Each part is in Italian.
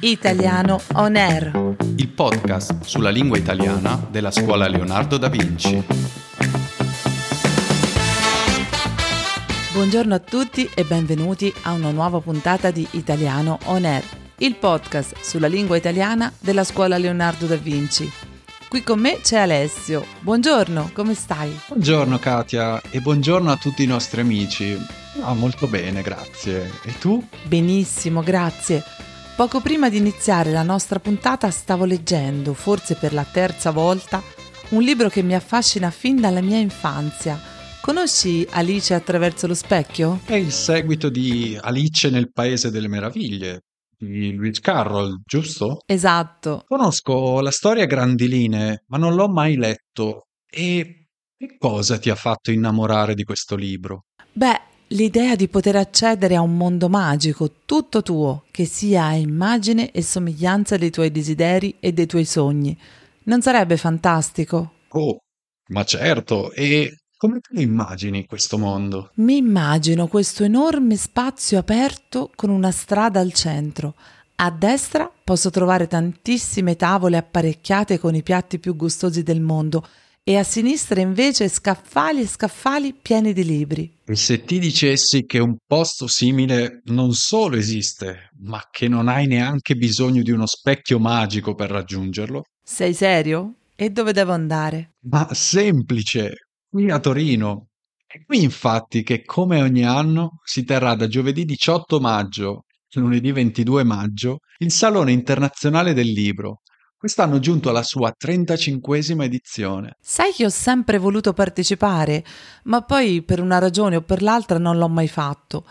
Italiano On Air. il podcast sulla lingua italiana della scuola Leonardo da Vinci. Buongiorno a tutti e benvenuti a una nuova puntata di Italiano On Air, il podcast sulla lingua italiana della scuola Leonardo da Vinci. Qui con me c'è Alessio. Buongiorno, come stai? Buongiorno Katia e buongiorno a tutti i nostri amici. Ah, molto bene, grazie. E tu? Benissimo, grazie. Poco prima di iniziare la nostra puntata stavo leggendo, forse per la terza volta, un libro che mi affascina fin dalla mia infanzia. Conosci Alice attraverso lo specchio? È il seguito di Alice nel Paese delle Meraviglie di Lewis Carroll, giusto? Esatto. Conosco la storia a grandi linee, ma non l'ho mai letto. E che cosa ti ha fatto innamorare di questo libro? Beh, l'idea di poter accedere a un mondo magico, tutto tuo, che sia a immagine e somiglianza dei tuoi desideri e dei tuoi sogni. Non sarebbe fantastico? Oh, ma certo, e come te lo immagini questo mondo? Mi immagino questo enorme spazio aperto con una strada al centro. A destra posso trovare tantissime tavole apparecchiate con i piatti più gustosi del mondo e a sinistra invece scaffali e scaffali pieni di libri. E se ti dicessi che un posto simile non solo esiste, ma che non hai neanche bisogno di uno specchio magico per raggiungerlo? Sei serio? E dove devo andare? Ma semplice, qui a Torino. È qui infatti che, come ogni anno, si terrà da giovedì 18 maggio, lunedì 22 maggio, il Salone Internazionale del Libro, quest'anno giunto alla sua 35esima edizione. Sai che ho sempre voluto partecipare, ma poi per una ragione o per l'altra non l'ho mai fatto.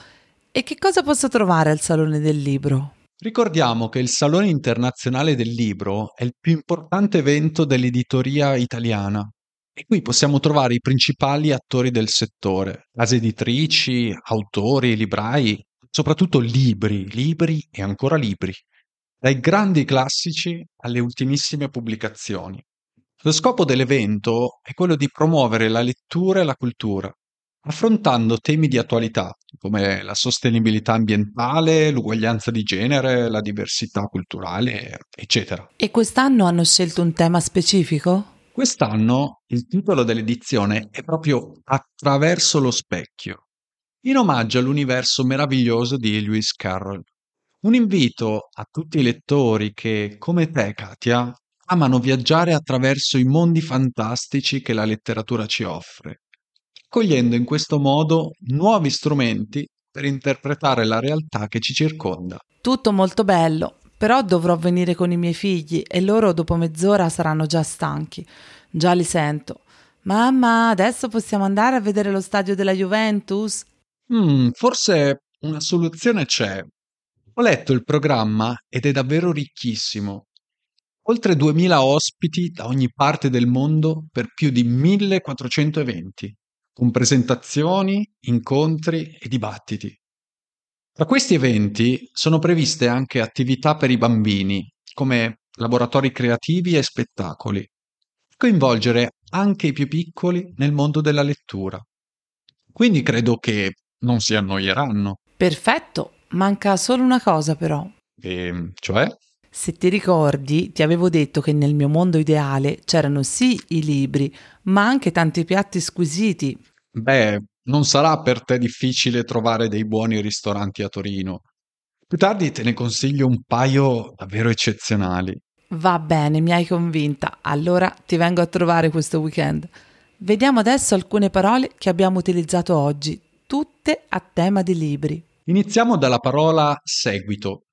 E che cosa posso trovare al Salone del Libro? Ricordiamo che il Salone Internazionale del Libro è il più importante evento dell'editoria italiana e qui possiamo trovare i principali attori del settore, case editrici, autori, librai, soprattutto libri, libri e ancora libri, dai grandi classici alle ultimissime pubblicazioni. Lo scopo dell'evento è quello di promuovere la lettura e la cultura, affrontando temi di attualità come la sostenibilità ambientale, l'uguaglianza di genere, la diversità culturale, eccetera. E quest'anno hanno scelto un tema specifico? Quest'anno il titolo dell'edizione è proprio Attraverso lo specchio, in omaggio all'universo meraviglioso di Lewis Carroll. Un invito a tutti i lettori che, come te, Katia, amano viaggiare attraverso i mondi fantastici che la letteratura ci offre, cogliendo in questo modo nuovi strumenti per interpretare la realtà che ci circonda. Tutto molto bello, però dovrò venire con i miei figli e loro dopo mezz'ora saranno già stanchi. Già li sento. Mamma, adesso possiamo andare a vedere lo stadio della Juventus? Mm, forse una soluzione c'è. Ho letto il programma ed è davvero ricchissimo. Oltre 2000 ospiti da ogni parte del mondo per più di 1400 eventi, con presentazioni, incontri e dibattiti. Tra questi eventi sono previste anche attività per i bambini, come laboratori creativi e spettacoli, coinvolgere anche i più piccoli nel mondo della lettura. Quindi credo che non si annoieranno. Perfetto, manca solo una cosa però. E, cioè? Se ti ricordi, ti avevo detto che nel mio mondo ideale c'erano sì i libri, ma anche tanti piatti squisiti. Beh, non sarà per te difficile trovare dei buoni ristoranti a Torino. Più tardi te ne consiglio un paio davvero eccezionali. Va bene, mi hai convinta. Allora ti vengo a trovare questo weekend. Vediamo adesso alcune parole che abbiamo utilizzato oggi, tutte a tema di libri. Iniziamo dalla parola seguito.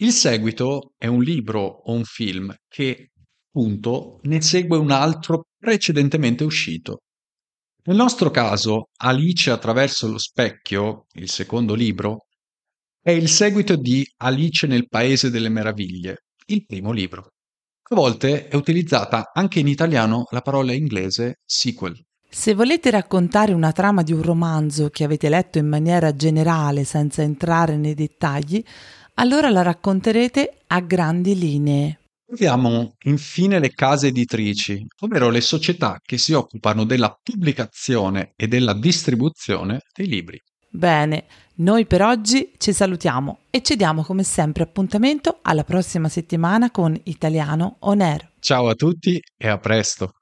Il seguito è un libro o un film che, appunto, ne segue un altro precedentemente uscito. Nel nostro caso, Alice attraverso lo specchio, il secondo libro, è il seguito di Alice nel Paese delle Meraviglie, il primo libro. A volte è utilizzata anche in italiano la parola inglese sequel. Se volete raccontare una trama di un romanzo che avete letto in maniera generale senza entrare nei dettagli, allora la racconterete a grandi linee. Troviamo infine le case editrici, ovvero le società che si occupano della pubblicazione e della distribuzione dei libri. Bene, noi per oggi ci salutiamo e ci diamo come sempre appuntamento alla prossima settimana con Italiano On Air. Ciao a tutti e a presto.